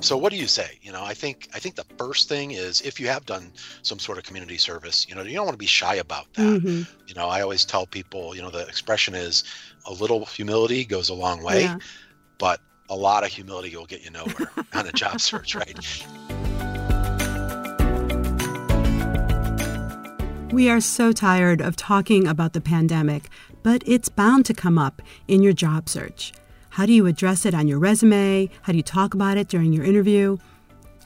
So what do you say? You know, I think I think the first thing is if you have done some sort of community service, you know, you don't want to be shy about that. Mm-hmm. You know, I always tell people, you know, the expression is a little humility goes a long way, yeah. but a lot of humility will get you nowhere on a job search, right? We are so tired of talking about the pandemic, but it's bound to come up in your job search. How do you address it on your resume? How do you talk about it during your interview?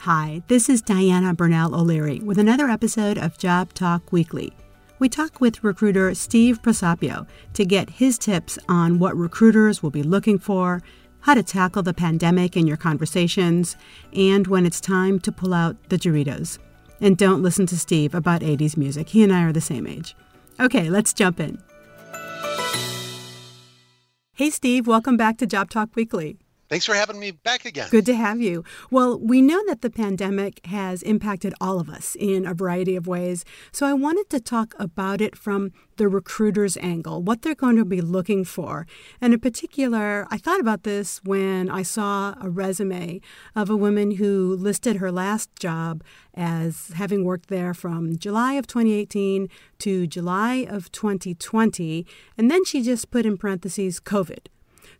Hi, this is Diana Burnell O'Leary with another episode of Job Talk Weekly. We talk with recruiter Steve Prosapio to get his tips on what recruiters will be looking for, how to tackle the pandemic in your conversations, and when it's time to pull out the Doritos. And don't listen to Steve about 80s music. He and I are the same age. Okay, let's jump in. Hey, Steve, welcome back to Job Talk Weekly. Thanks for having me back again. Good to have you. Well, we know that the pandemic has impacted all of us in a variety of ways. So I wanted to talk about it from the recruiter's angle, what they're going to be looking for. And in particular, I thought about this when I saw a resume of a woman who listed her last job as having worked there from July of 2018 to July of 2020. And then she just put in parentheses COVID.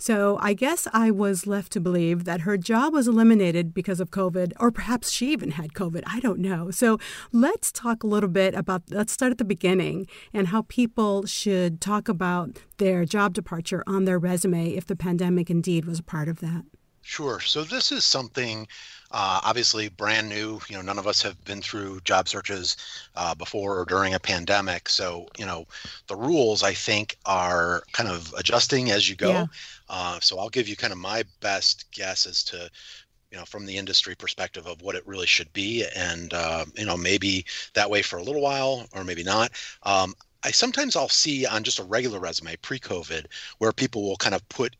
So I guess I was left to believe that her job was eliminated because of COVID, or perhaps she even had COVID. I don't know. So let's talk a little bit about, let's start at the beginning and how people should talk about their job departure on their resume if the pandemic indeed was a part of that. Sure. So this is something uh, obviously brand new. You know, none of us have been through job searches uh, before or during a pandemic. So, you know, the rules I think are kind of adjusting as you go. Yeah. Uh, so I'll give you kind of my best guess as to, you know, from the industry perspective of what it really should be, and uh, you know, maybe that way for a little while or maybe not. Um, I sometimes I'll see on just a regular resume pre-COVID where people will kind of put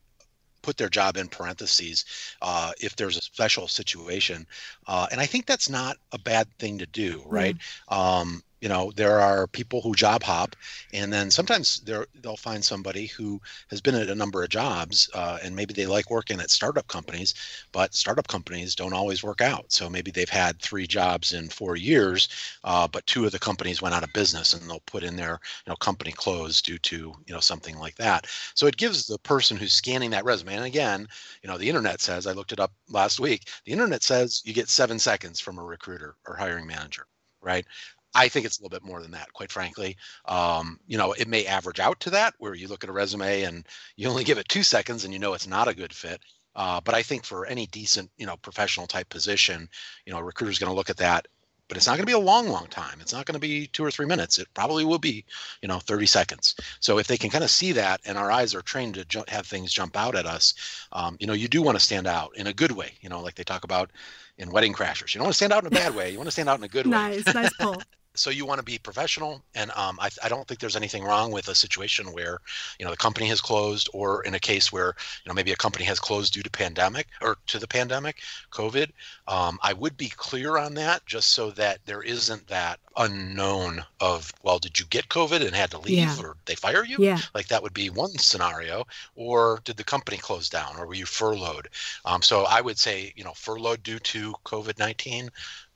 put their job in parentheses uh, if there's a special situation, uh, and I think that's not a bad thing to do, right? Mm. Um, you know there are people who job hop and then sometimes they'll find somebody who has been at a number of jobs uh, and maybe they like working at startup companies but startup companies don't always work out. So maybe they've had three jobs in four years uh, but two of the companies went out of business and they'll put in their you know company closed due to you know something like that. So it gives the person who's scanning that resume and again you know the internet says i looked it up last week the internet says you get seven seconds from a recruiter or hiring manager right I think it's a little bit more than that, quite frankly. Um, you know, it may average out to that where you look at a resume and you only give it two seconds and you know it's not a good fit. Uh, but I think for any decent, you know, professional type position, you know, a recruiter's going to look at that. But it's not going to be a long, long time. It's not going to be two or three minutes. It probably will be, you know, 30 seconds. So if they can kind of see that, and our eyes are trained to ju- have things jump out at us, um, you know, you do want to stand out in a good way. You know, like they talk about in Wedding Crashers. You don't want to stand out in a bad way. You want to stand out in a good nice, way. Nice, nice pull so you want to be professional and um, I, I, don't think there's anything wrong with a situation where you know the company has closed or in a case where you know maybe a company has closed due to pandemic or to the pandemic covid um, i would be clear on that just so that there isn't that unknown of well did you get covid and had to leave yeah. or they fire you yeah. like that would be one scenario or did the company close down or were you furloughed um, so i would say you know furloughed due to covid-19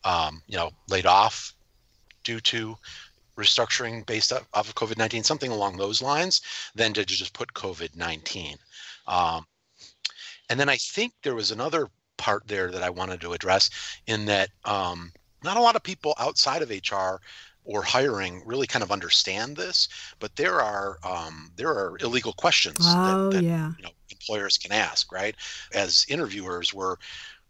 um, you know laid off due to restructuring based off of COVID 19, something along those lines, than to just put COVID 19. Um, and then I think there was another part there that I wanted to address in that um, not a lot of people outside of HR or hiring really kind of understand this, but there are um, there are illegal questions oh, that, that yeah. you know, employers can ask, right? As interviewers, we're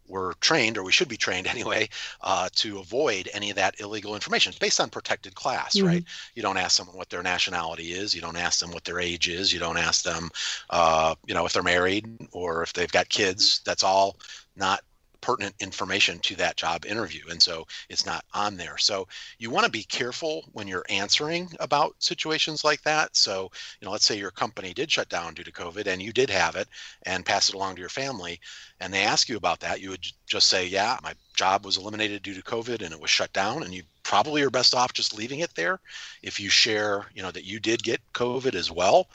we're trained, or we should be trained anyway, uh, to avoid any of that illegal information. It's based on protected class, mm-hmm. right? You don't ask someone what their nationality is. You don't ask them what their age is. You don't ask them, uh, you know, if they're married or if they've got kids. That's all not pertinent information to that job interview and so it's not on there. So you want to be careful when you're answering about situations like that. So you know let's say your company did shut down due to covid and you did have it and pass it along to your family and they ask you about that you would just say yeah my job was eliminated due to covid and it was shut down and you probably are best off just leaving it there. If you share you know that you did get covid as well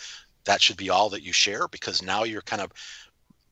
that should be all that you share because now you're kind of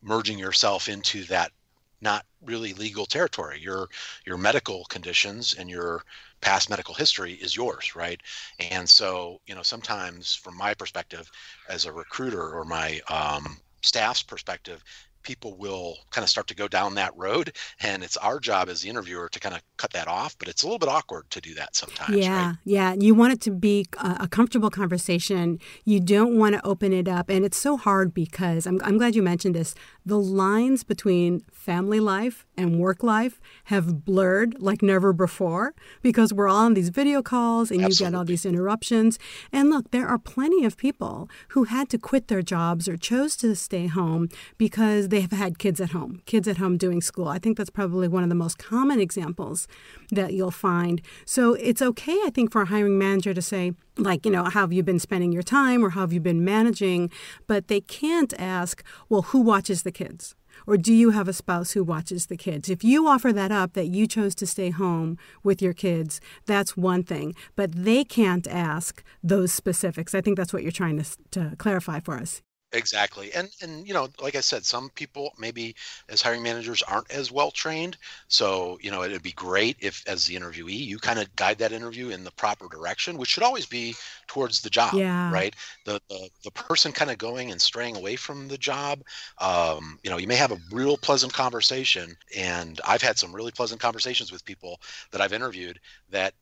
merging yourself into that not really legal territory. Your your medical conditions and your past medical history is yours, right? And so, you know, sometimes from my perspective as a recruiter or my um, staff's perspective, people will kind of start to go down that road and it's our job as the interviewer to kind of cut that off but it's a little bit awkward to do that sometimes yeah right? yeah you want it to be a comfortable conversation you don't want to open it up and it's so hard because I'm, I'm glad you mentioned this the lines between family life and work life have blurred like never before because we're all on these video calls and Absolutely. you get all these interruptions and look there are plenty of people who had to quit their jobs or chose to stay home because they have had kids at home, kids at home doing school. I think that's probably one of the most common examples that you'll find. So it's okay, I think, for a hiring manager to say, like, you know, how have you been spending your time or how have you been managing? But they can't ask, well, who watches the kids? Or do you have a spouse who watches the kids? If you offer that up, that you chose to stay home with your kids, that's one thing. But they can't ask those specifics. I think that's what you're trying to, to clarify for us. Exactly. And and you know, like I said, some people maybe as hiring managers aren't as well trained. So, you know, it'd be great if as the interviewee, you kind of guide that interview in the proper direction, which should always be towards the job, yeah. right? The, the the person kind of going and straying away from the job. Um, you know, you may have a real pleasant conversation and I've had some really pleasant conversations with people that I've interviewed that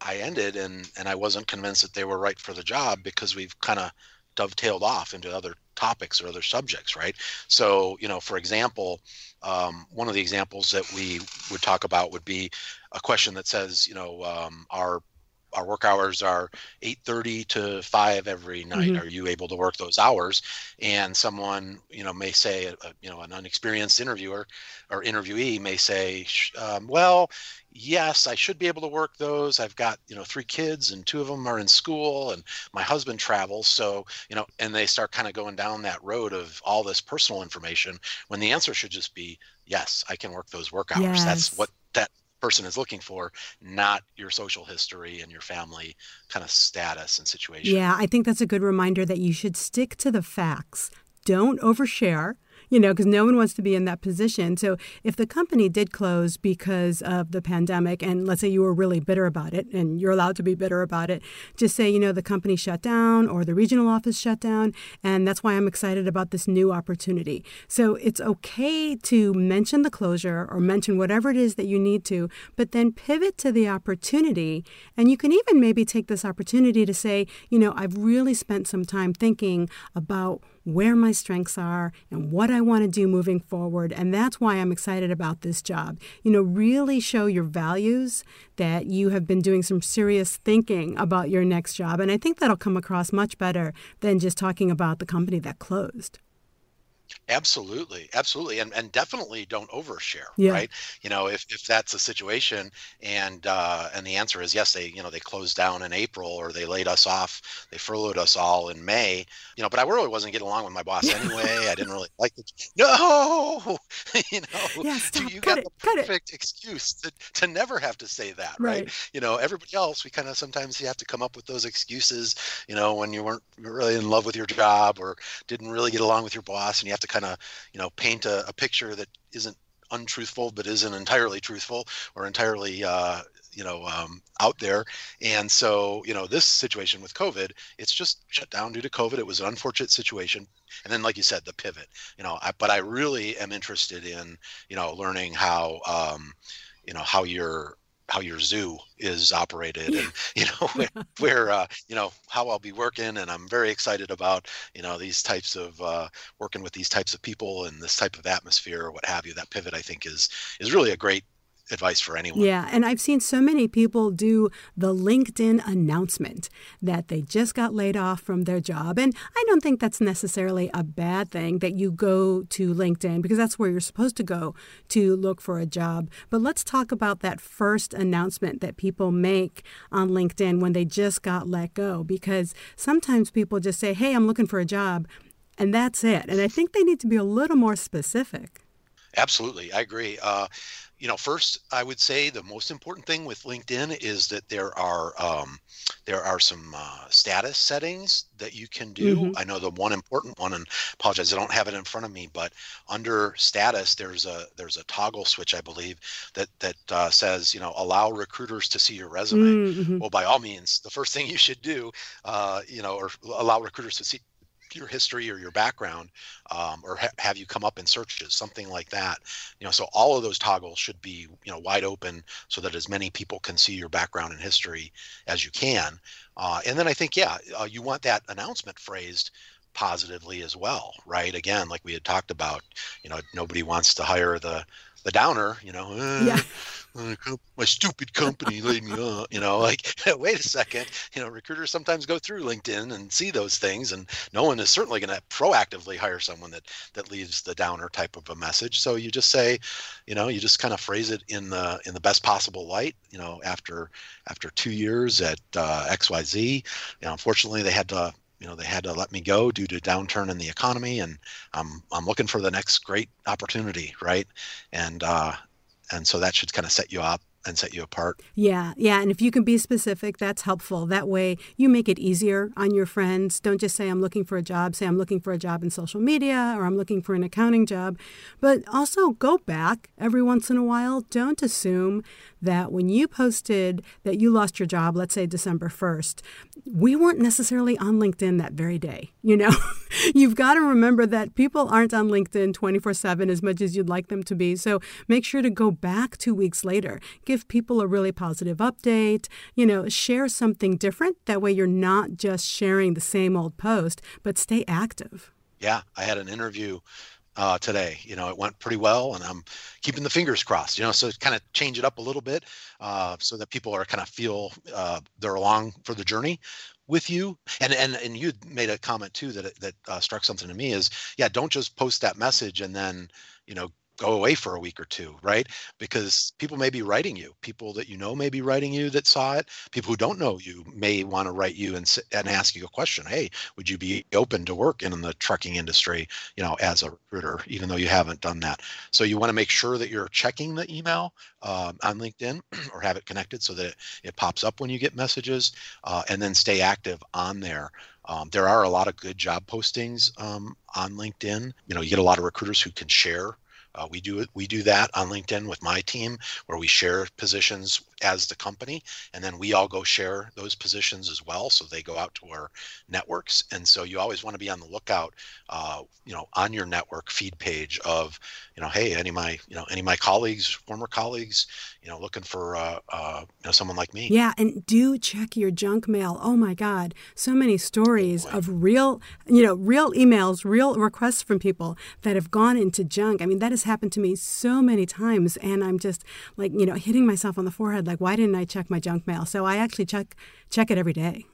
I ended and and I wasn't convinced that they were right for the job because we've kind of dovetailed off into other topics or other subjects, right? So, you know, for example, um, one of the examples that we would talk about would be a question that says, you know, um, our our work hours are 8:30 to 5 every night. Mm-hmm. Are you able to work those hours? And someone, you know, may say, a, you know, an unexperienced interviewer or interviewee may say, um, well, yes, I should be able to work those. I've got, you know, three kids and two of them are in school and my husband travels. So, you know, and they start kind of going down that road of all this personal information when the answer should just be, yes, I can work those work hours. Yes. That's what that person is looking for, not your social history and your family kind of status and situation. Yeah, I think that's a good reminder that you should stick to the facts. Don't overshare you know, because no one wants to be in that position. So if the company did close because of the pandemic, and let's say you were really bitter about it, and you're allowed to be bitter about it, just say, you know, the company shut down or the regional office shut down, and that's why I'm excited about this new opportunity. So it's okay to mention the closure or mention whatever it is that you need to, but then pivot to the opportunity. And you can even maybe take this opportunity to say, you know, I've really spent some time thinking about where my strengths are and what I want to do moving forward. And that's why I'm excited about this job. You know, really show your values that you have been doing some serious thinking about your next job. And I think that'll come across much better than just talking about the company that closed. Absolutely, absolutely, and and definitely don't overshare, yeah. right? You know, if if that's a situation, and uh, and the answer is yes, they you know they closed down in April or they laid us off, they furloughed us all in May, you know. But I really wasn't getting along with my boss anyway. I didn't really like it. No, you know, yeah, stop. you cut got it, the cut perfect excuse to to never have to say that, right? right? You know, everybody else, we kind of sometimes you have to come up with those excuses, you know, when you weren't really in love with your job or didn't really get along with your boss, and you have to kind of you know paint a, a picture that isn't untruthful but isn't entirely truthful or entirely uh, you know um, out there. And so you know this situation with covid it's just shut down due to covid. It was an unfortunate situation. And then like you said the pivot you know I, but i really am interested in you know learning how um, you know how you're how your zoo is operated and you know where, where uh, you know how I'll be working and I'm very excited about you know these types of uh, working with these types of people and this type of atmosphere or what have you. That pivot I think is is really a great advice for anyone. Yeah, and I've seen so many people do the LinkedIn announcement that they just got laid off from their job. And I don't think that's necessarily a bad thing that you go to LinkedIn because that's where you're supposed to go to look for a job. But let's talk about that first announcement that people make on LinkedIn when they just got let go because sometimes people just say, "Hey, I'm looking for a job." And that's it. And I think they need to be a little more specific. Absolutely, I agree. Uh, you know, first, I would say the most important thing with LinkedIn is that there are um, there are some uh, status settings that you can do. Mm-hmm. I know the one important one, and apologize, I don't have it in front of me, but under status, there's a there's a toggle switch, I believe, that that uh, says you know allow recruiters to see your resume. Mm-hmm. Well, by all means, the first thing you should do, uh, you know, or allow recruiters to see your history or your background um, or ha- have you come up in searches something like that. You know so all of those toggles should be you know wide open so that as many people can see your background and history as you can. Uh, and then i think yeah uh, you want that announcement phrased positively as well right? Again like we had talked about you know nobody wants to hire the the downer you know eh, yeah my stupid company laid me off. You know, like, wait a second. You know, recruiters sometimes go through LinkedIn and see those things, and no one is certainly going to proactively hire someone that that leaves the downer type of a message. So you just say, you know, you just kind of phrase it in the in the best possible light. You know, after after two years at uh, XYZ, you know, unfortunately they had to you know they had to let me go due to downturn in the economy and i'm i'm looking for the next great opportunity right and uh and so that should kind of set you up and set you apart. Yeah, yeah. And if you can be specific, that's helpful. That way you make it easier on your friends. Don't just say, I'm looking for a job. Say, I'm looking for a job in social media or I'm looking for an accounting job. But also go back every once in a while. Don't assume that when you posted that you lost your job, let's say December 1st, we weren't necessarily on LinkedIn that very day. You know, you've got to remember that people aren't on LinkedIn 24 7 as much as you'd like them to be. So make sure to go back two weeks later give people a really positive update, you know, share something different. That way you're not just sharing the same old post, but stay active. Yeah, I had an interview uh, today. You know, it went pretty well, and I'm keeping the fingers crossed. You know, so kind of change it up a little bit uh, so that people are kind of feel uh, they're along for the journey with you. And and and you made a comment too that that uh, struck something to me is yeah, don't just post that message and then you know go away for a week or two, right? Because people may be writing you. People that you know may be writing you that saw it. People who don't know you may want to write you and and ask you a question. Hey, would you be open to work in the trucking industry? You know, as a recruiter, even though you haven't done that. So you want to make sure that you're checking the email um, on LinkedIn or have it connected so that it, it pops up when you get messages, uh, and then stay active on there. Um, there are a lot of good job postings um, on LinkedIn. You know, you get a lot of recruiters who can share uh, we do. We do that on LinkedIn with my team, where we share positions as the company, and then we all go share those positions as well. So they go out to our networks, and so you always want to be on the lookout, uh, you know, on your network feed page of, you know, hey, any of my, you know, any of my colleagues, former colleagues, you know, looking for, uh, uh, you know, someone like me. Yeah, and do check your junk mail. Oh my God, so many stories oh, of real, you know, real emails, real requests from people that have gone into junk. I mean, that has happened to me so many times, and I'm just like, you know, hitting myself on the forehead like, why didn't I check my junk mail? So I actually check check it every day.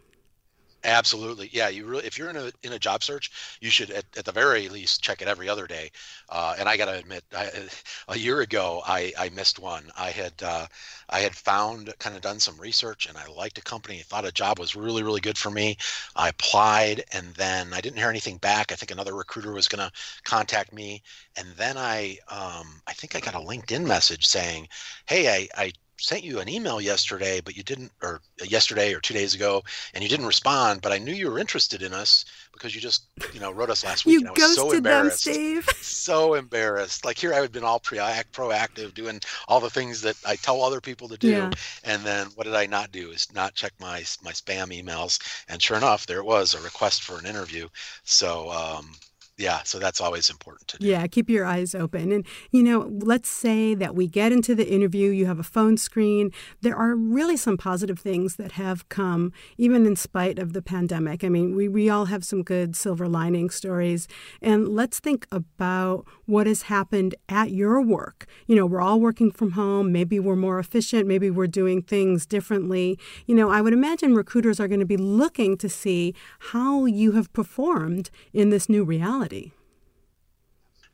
Absolutely, yeah. You really, if you're in a in a job search, you should at, at the very least check it every other day. Uh, and I got to admit, I, a year ago, I I missed one. I had uh, I had found kind of done some research, and I liked a company. Thought a job was really really good for me. I applied, and then I didn't hear anything back. I think another recruiter was going to contact me, and then I um, I think I got a LinkedIn message saying, "Hey, I I sent you an email yesterday, but you didn't, or yesterday or two days ago, and you didn't respond. But I knew you were interested in us because you just, you know, wrote us last week. you and I was so embarrassed. Them, Steve. so embarrassed. Like here, I had been all pre proactive, doing all the things that I tell other people to do, yeah. and then what did I not do? Is not check my my spam emails, and sure enough, there it was a request for an interview. So um, yeah so that's always important to do. Yeah keep your eyes open. And you know let's say that we get into the interview you have a phone screen. There are really some positive things that have come even in spite of the pandemic. I mean we, we all have some good silver lining stories. And let's think about what has happened at your work. You know we're all working from home. Maybe we're more efficient. Maybe we're doing things differently. You know i would imagine recruiters are going to be looking to see how you have performed in this new reality reality.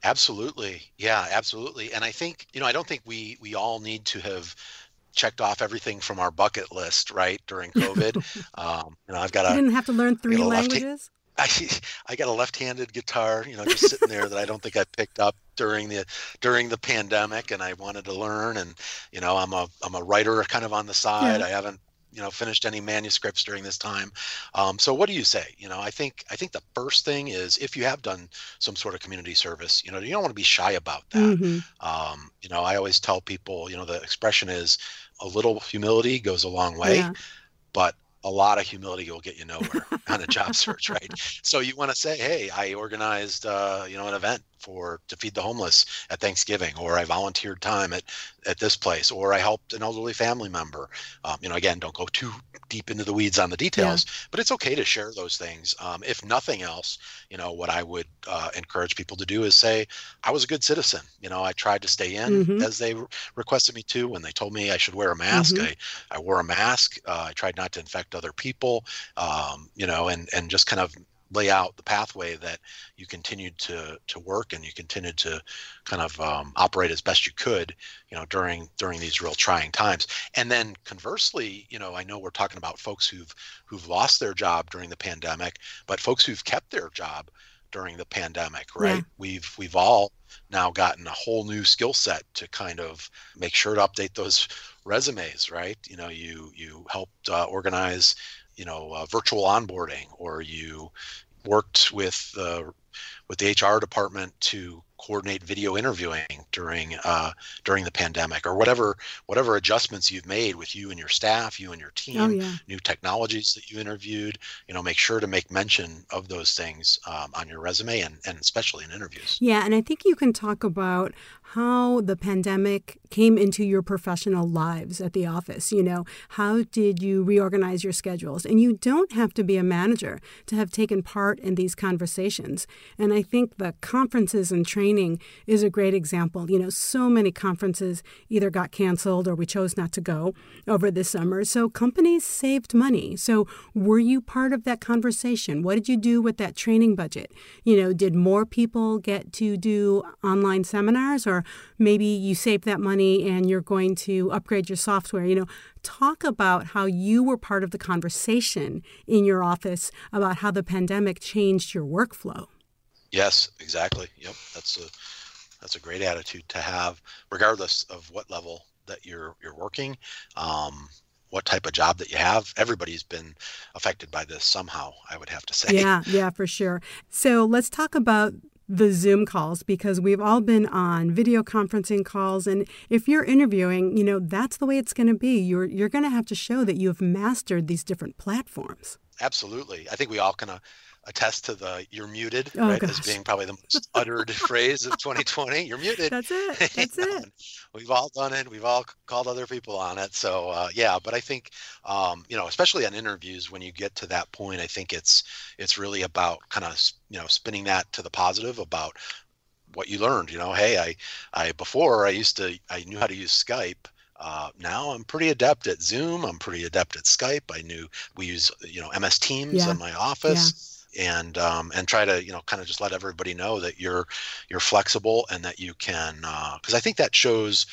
Absolutely. Yeah, absolutely. And I think, you know, I don't think we we all need to have checked off everything from our bucket list, right, during COVID. um, you know, I've got. You didn't have to learn three languages. I I got a left-handed guitar, you know, just sitting there that I don't think I picked up during the during the pandemic, and I wanted to learn. And you know, I'm a I'm a writer, kind of on the side. Yeah. I haven't you know finished any manuscripts during this time um, so what do you say you know i think i think the first thing is if you have done some sort of community service you know you don't want to be shy about that mm-hmm. um, you know i always tell people you know the expression is a little humility goes a long way yeah. but a lot of humility will get you nowhere on a job search, right? So you want to say, "Hey, I organized, uh, you know, an event for to feed the homeless at Thanksgiving, or I volunteered time at at this place, or I helped an elderly family member. Um, you know, again, don't go too deep into the weeds on the details, yeah. but it's okay to share those things. Um, if nothing else, you know, what I would uh, encourage people to do is say, I was a good citizen. You know, I tried to stay in mm-hmm. as they re- requested me to. When they told me I should wear a mask, mm-hmm. I, I wore a mask. Uh, I tried not to infect other people, um, you know, and, and just kind of lay out the pathway that you continued to to work and you continued to kind of um, operate as best you could you know during during these real trying times. And then conversely you know i know we're talking about folks who've who've lost their job during the pandemic but folks who've kept their job during the pandemic right? Yeah. we've we've all now gotten a whole new skill set to kind of make sure to update those resumes right? You know you you helped uh, organize you know uh, virtual onboarding or you worked with uh, with the HR department to coordinate video interviewing during uh, during the pandemic or whatever whatever adjustments you've made with you and your staff, you and your team, oh, yeah. new technologies that you interviewed. You know, make sure to make mention of those things um, on your resume and, and especially in interviews. Yeah, and I think you can talk about how the pandemic came into your professional lives at the office. You know, how did you reorganize your schedules? And you don't have to be a manager to have taken part in these conversations. And I think the conferences and training is a great example. You know, so many conferences either got canceled or we chose not to go over this summer. So companies saved money. So were you part of that conversation? What did you do with that training budget? You know, did more people get to do online seminars or maybe you saved that money and you're going to upgrade your software. You know, talk about how you were part of the conversation in your office about how the pandemic changed your workflow. Yes, exactly. Yep, that's a that's a great attitude to have, regardless of what level that you're you're working. Um, what type of job that you have. Everybody's been affected by this somehow, I would have to say. Yeah, yeah, for sure. So let's talk about the Zoom calls because we've all been on video conferencing calls and if you're interviewing, you know, that's the way it's going to be. You're you're going to have to show that you have mastered these different platforms. Absolutely. I think we all kind of attest to the "you're muted" oh, right gosh. as being probably the most uttered phrase of 2020. You're muted. That's it. That's it. We've all done it. We've all called other people on it. So uh, yeah, but I think um, you know, especially on interviews, when you get to that point, I think it's it's really about kind of you know spinning that to the positive about what you learned. You know, hey, I I before I used to I knew how to use Skype. Uh, now I'm pretty adept at Zoom. I'm pretty adept at Skype. I knew we use you know MS Teams yeah. in my office. Yeah and um, and try to you know kind of just let everybody know that you're you're flexible and that you can because uh, I think that shows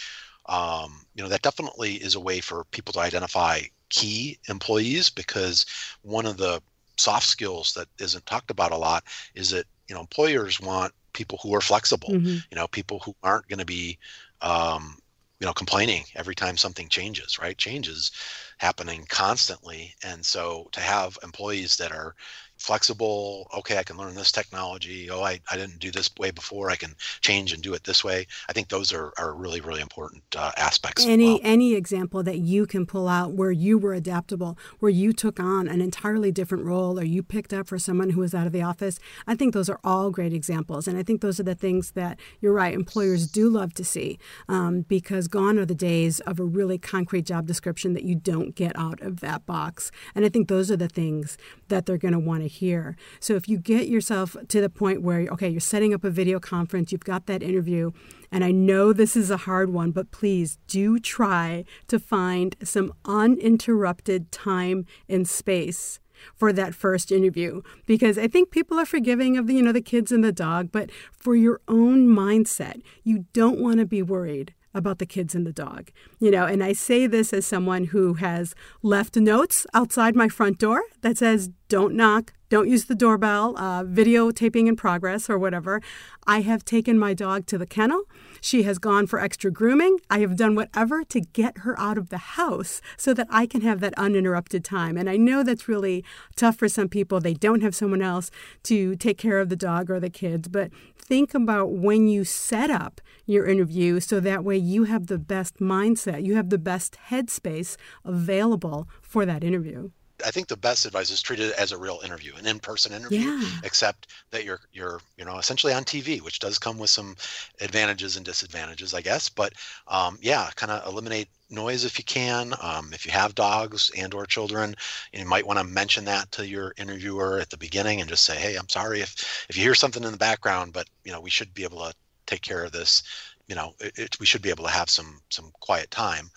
um, you know that definitely is a way for people to identify key employees because one of the soft skills that isn't talked about a lot is that you know employers want people who are flexible mm-hmm. you know people who aren't going to be um, you know complaining every time something changes right changes happening constantly and so to have employees that are flexible okay i can learn this technology. Oh i, I didn't do this way before. I can change and do it this way. I think those are, are really really important uh, aspects any well. any example that you can pull out where you were adaptable where you took on an entirely different role or you picked up for someone who was out of the office i think those are all great examples. And i think those are the things that you're right employers do love to see um, because gone are the days of a really concrete job description that you don't get out of that box. And i think those are the things that they're going to want to hear. So if you get yourself to the point where, okay, you're setting up a video conference, you've got that interview, and I know this is a hard one, but please do try to find some uninterrupted time and space for that first interview because I think people are forgiving of the you know the kids and the dog but for your own mindset you don't want to be worried about the kids and the dog. You know, and I say this as someone who has left notes outside my front door that says, don't knock, don't use the doorbell, uh, videotaping in progress or whatever. I have taken my dog to the kennel. She has gone for extra grooming. I have done whatever to get her out of the house so that I can have that uninterrupted time. And I know that's really tough for some people. They don't have someone else to take care of the dog or the kids. But think about when you set up your interview so that way you have the best mindset, you have the best headspace available for that interview. I think the best advice is treat it as a real interview, an in-person interview, yeah. except that you're you're you know essentially on TV, which does come with some advantages and disadvantages, I guess. But um, yeah, kind of eliminate noise if you can. Um, if you have dogs and or children, you might want to mention that to your interviewer at the beginning and just say, "Hey, I'm sorry if if you hear something in the background, but you know we should be able to take care of this. You know, it, it, we should be able to have some some quiet time."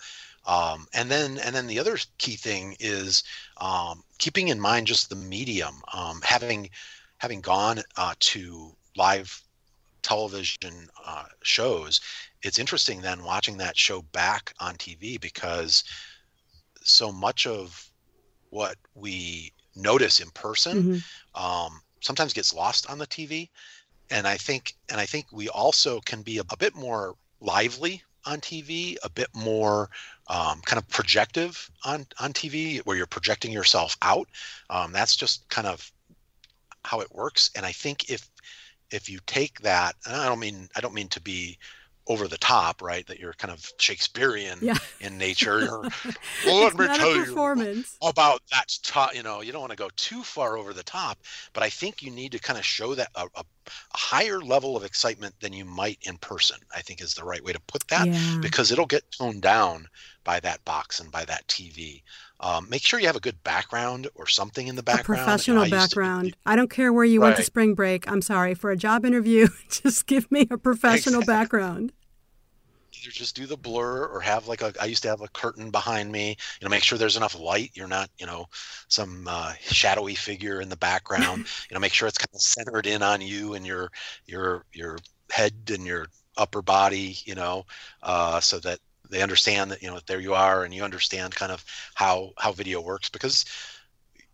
Um, and then and then the other key thing is um, keeping in mind just the medium. Um, having having gone uh, to live television uh, shows, it's interesting then watching that show back on TV because so much of what we notice in person mm-hmm. um, sometimes gets lost on the TV. And I think and I think we also can be a, a bit more lively on TV, a bit more um, kind of projective on on TV, where you're projecting yourself out. Um, that's just kind of how it works. And I think if if you take that, and I don't mean I don't mean to be over the top, right? That you're kind of Shakespearean yeah. in nature. well, let me tell you about that. Top, you know, you don't want to go too far over the top, but I think you need to kind of show that a, a, a, higher level of excitement than you might in person. I think is the right way to put that yeah. because it'll get toned down by that box and by that TV. Um, make sure you have a good background or something in the background. A professional background. To, I don't care where you right. went to spring break. I'm sorry. For a job interview, just give me a professional exactly. background. Either just do the blur or have like a, I used to have a curtain behind me, you know, make sure there's enough light. You're not, you know, some uh, shadowy figure in the background, you know, make sure it's kind of centered in on you and your, your, your head and your upper body, you know, uh, so that they understand that you know there you are and you understand kind of how how video works because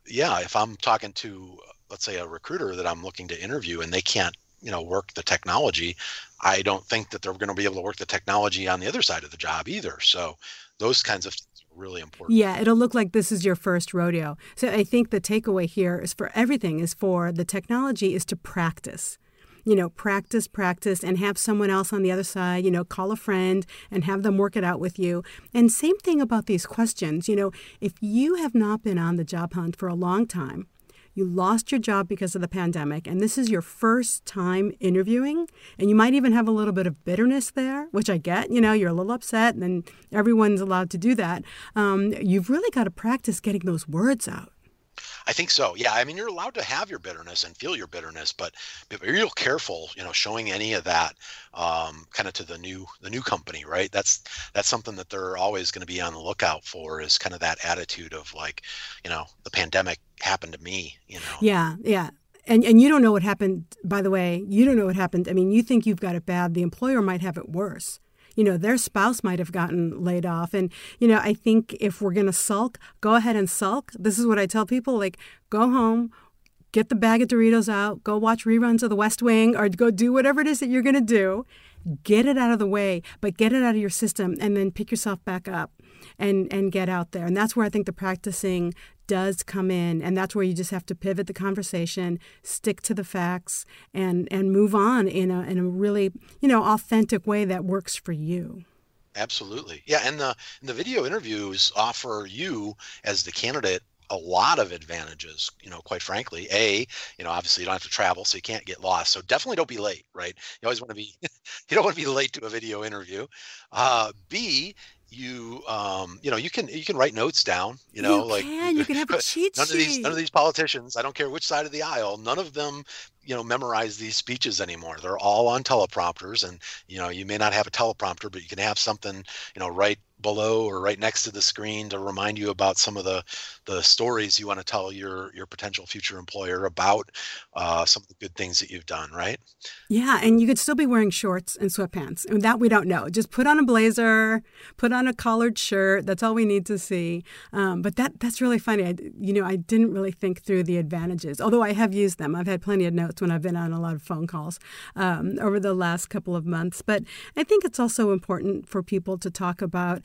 yeah if i'm talking to let's say a recruiter that i'm looking to interview and they can't you know work the technology i don't think that they're going to be able to work the technology on the other side of the job either. So those kinds of really important. Yeah it'll look like this is your first rodeo. So i think the takeaway here is for everything is for the technology is to practice you know, practice, practice, and have someone else on the other side, you know, call a friend and have them work it out with you. And same thing about these questions. You know, if you have not been on the job hunt for a long time, you lost your job because of the pandemic, and this is your first time interviewing, and you might even have a little bit of bitterness there, which I get. You know, you're a little upset, and everyone's allowed to do that. Um, you've really got to practice getting those words out. I think so. Yeah. I mean, you're allowed to have your bitterness and feel your bitterness, but be real careful, you know, showing any of that um, kind of to the new the new company, right? That's that's something that they're always going to be on the lookout for is kind of that attitude of like, you know, the pandemic happened to me, you know. Yeah, yeah. And and you don't know what happened. By the way, you don't know what happened. I mean, you think you've got it bad. The employer might have it worse you know, their spouse might have gotten laid off. And, you know, I think if we're going to sulk, go ahead and sulk. This is what I tell people like, go home, get the bag of Doritos out, go watch reruns of The West Wing, or go do whatever it is that you're going to do. Get it out of the way, but get it out of your system and then pick yourself back up and and get out there. And that's where I think the practicing does come in and that's where you just have to pivot the conversation stick to the facts and and move on in a in a really you know authentic way that works for you. Absolutely. Yeah and the and the video interviews offer you as the candidate a lot of advantages you know quite frankly. A you know obviously you don't have to travel so you can't get lost so definitely don't be late right? You always want to be you don't want to be late to a video interview. Uh, b you um you know you can you can write notes down you know you like can, you can have a cheat none sheet. of these none of these politicians i don't care which side of the aisle none of them you know memorize these speeches anymore they're all on teleprompters and you know you may not have a teleprompter but you can have something you know right below or right next to the screen to remind you about some of the the stories you want to tell your your potential future employer about uh, some of the good things that you've done right? Yeah and you could still be wearing shorts and sweatpants and that we don't know. Just put on a blazer put on a collared shirt that's all we need to see. Um, but that that's really funny. I, you know i didn't really think through the advantages although i have used them. I've had plenty of notes when i've been on a lot of phone calls um, over the last couple of months. But i think it's also important for people to talk about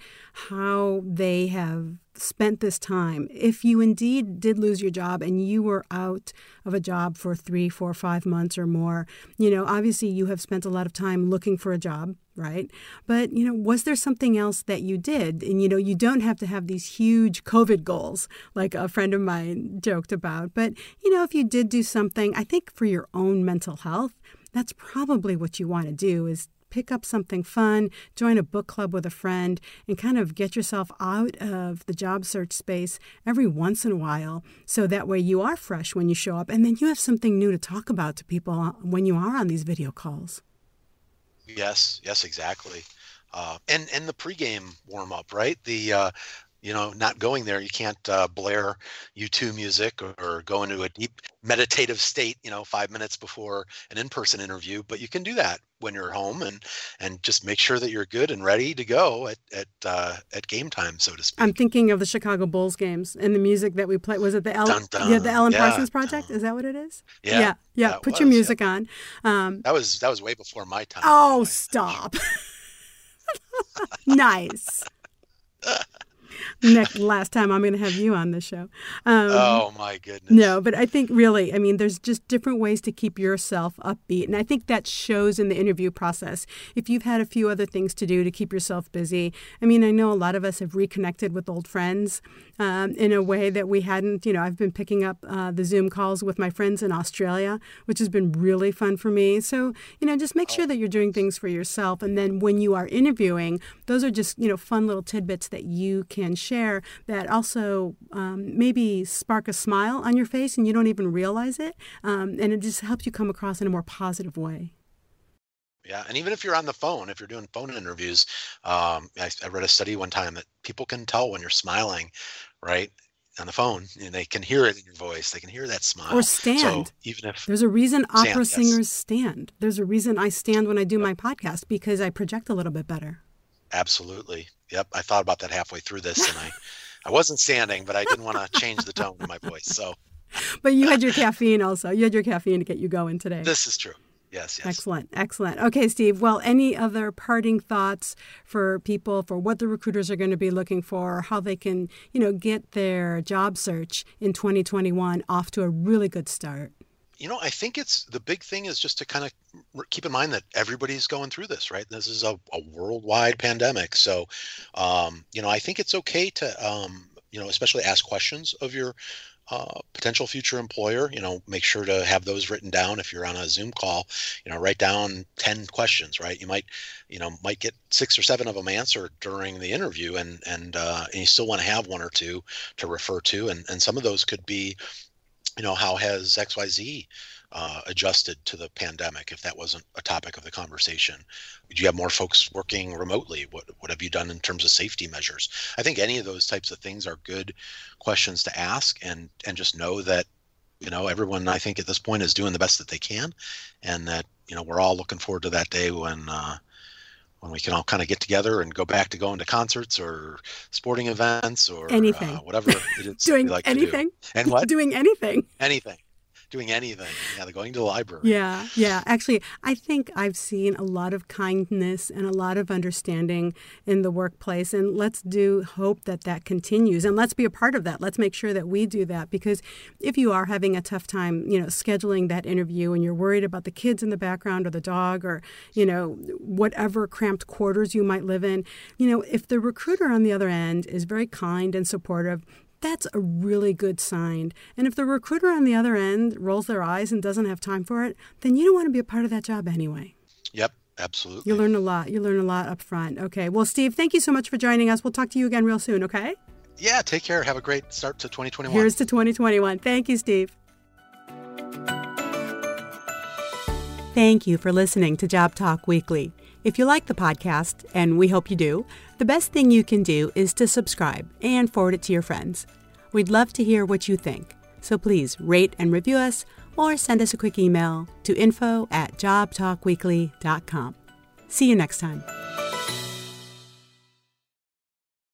how they have spent this time. If you indeed did lose your job and you were out of a job for three, four, five months or more, you know, obviously you have spent a lot of time looking for a job, right? But, you know, was there something else that you did? And, you know, you don't have to have these huge COVID goals like a friend of mine joked about. But, you know, if you did do something, I think for your own mental health, that's probably what you want to do is pick up something fun, join a book club with a friend, and kind of get yourself out of the job search space every once in a while. So that way you are fresh when you show up, and then you have something new to talk about to people when you are on these video calls. Yes, yes, exactly. Uh, and and the pregame warm up, right? The uh, you know, not going there, you can't uh, blare U2 music or, or, go into a deep meditative state, you know, five minutes before an in-person interview. But you can do that when you're home and and just make sure that you're good and ready to go at at uh, at game time, so to speak. I'm thinking of the Chicago Bulls games and the music that we play. Was it the El- dun, dun, yeah the Alan yeah, Parsons Project? Is that what it is? Yeah, yeah. yeah. Put was, your music yeah. on. Um, that was that was way before my time. Oh, stop! nice. next last time I'm going to have you on the show. Um, oh my goodness. No, but I think really, I mean, there's just different ways to keep yourself upbeat, and I think that shows in the interview process. If you've had a few other things to do to keep yourself busy, I mean, I know a lot of us have reconnected with old friends um, in a way that we hadn't. You know, I've been picking up uh, the Zoom calls with my friends in Australia, which has been really fun for me. So you know, just make sure that you're doing things for yourself, and then when you are interviewing, those are just you know fun little tidbits that you can share that also um, maybe spark a smile on your face and you don't even realize it. Um, and it just helps you come across in a more positive way. Yeah, and even if you're on the phone, if you're doing phone interviews, um, I, I, read a study one time that people can tell when you're smiling, right, on the phone, and they can hear it in your voice. They can hear that smile. Or stand. So even if there's a reason opera stand, singers yes. stand. There's a reason I stand when I do yep. my podcast because I project a little bit better. Absolutely. Yep. I thought about that halfway through this and I, I wasn't standing, but I didn't want to change the tone of my voice. So, but you had your caffeine also. You had your caffeine to get you going today. This is true. Yes, yes. Excellent, excellent. Okay, Steve. Well, any other parting thoughts for people for what the recruiters are going to be looking for, how they can, you know, get their job search in 2021 off to a really good start? You know, I think it's the big thing is just to kind of keep in mind that everybody's going through this, right? This is a, a worldwide pandemic. So, um, you know, I think it's okay to, um, you know, especially ask questions of your uh, potential future employer. You know, make sure to have those written down. If you're on a Zoom call, you know, write down 10 questions, right? You might, you know, might get six or seven of them answered during the interview and, and, uh, and you still want to have one or two to refer to. And, and some of those could be, you know, how has XYZ uh, adjusted to the pandemic if that wasn't a topic of the conversation? Do you have more folks working remotely? What, what have you done in terms of safety measures? I think any of those types of things are good questions to ask and, and just know that, you know, everyone I think at this point is doing the best that they can and that, you know, we're all looking forward to that day when, uh, when we can all kind of get together and go back to going to concerts or sporting events or anything, uh, whatever it is doing like anything, do. and what? Doing anything, anything doing anything. Yeah, they're going to the library. Yeah, yeah. Actually, I think I've seen a lot of kindness and a lot of understanding in the workplace. And let's do hope that that continues. And let's be a part of that. Let's make sure that we do that. Because if you are having a tough time, you know, scheduling that interview and you're worried about the kids in the background or the dog or, you know, whatever cramped quarters you might live in, you know, if the recruiter on the other end is very kind and supportive, that's a really good sign. And if the recruiter on the other end rolls their eyes and doesn't have time for it, then you don't want to be a part of that job anyway. Yep, absolutely. You learn a lot. You learn a lot up front. Okay. Well, Steve, thank you so much for joining us. We'll talk to you again real soon, okay? Yeah, take care. Have a great start to 2021. Here's to 2021. Thank you, Steve. Thank you for listening to Job Talk Weekly. If you like the podcast, and we hope you do, the best thing you can do is to subscribe and forward it to your friends. We'd love to hear what you think, so please rate and review us or send us a quick email to info at jobtalkweekly.com. See you next time.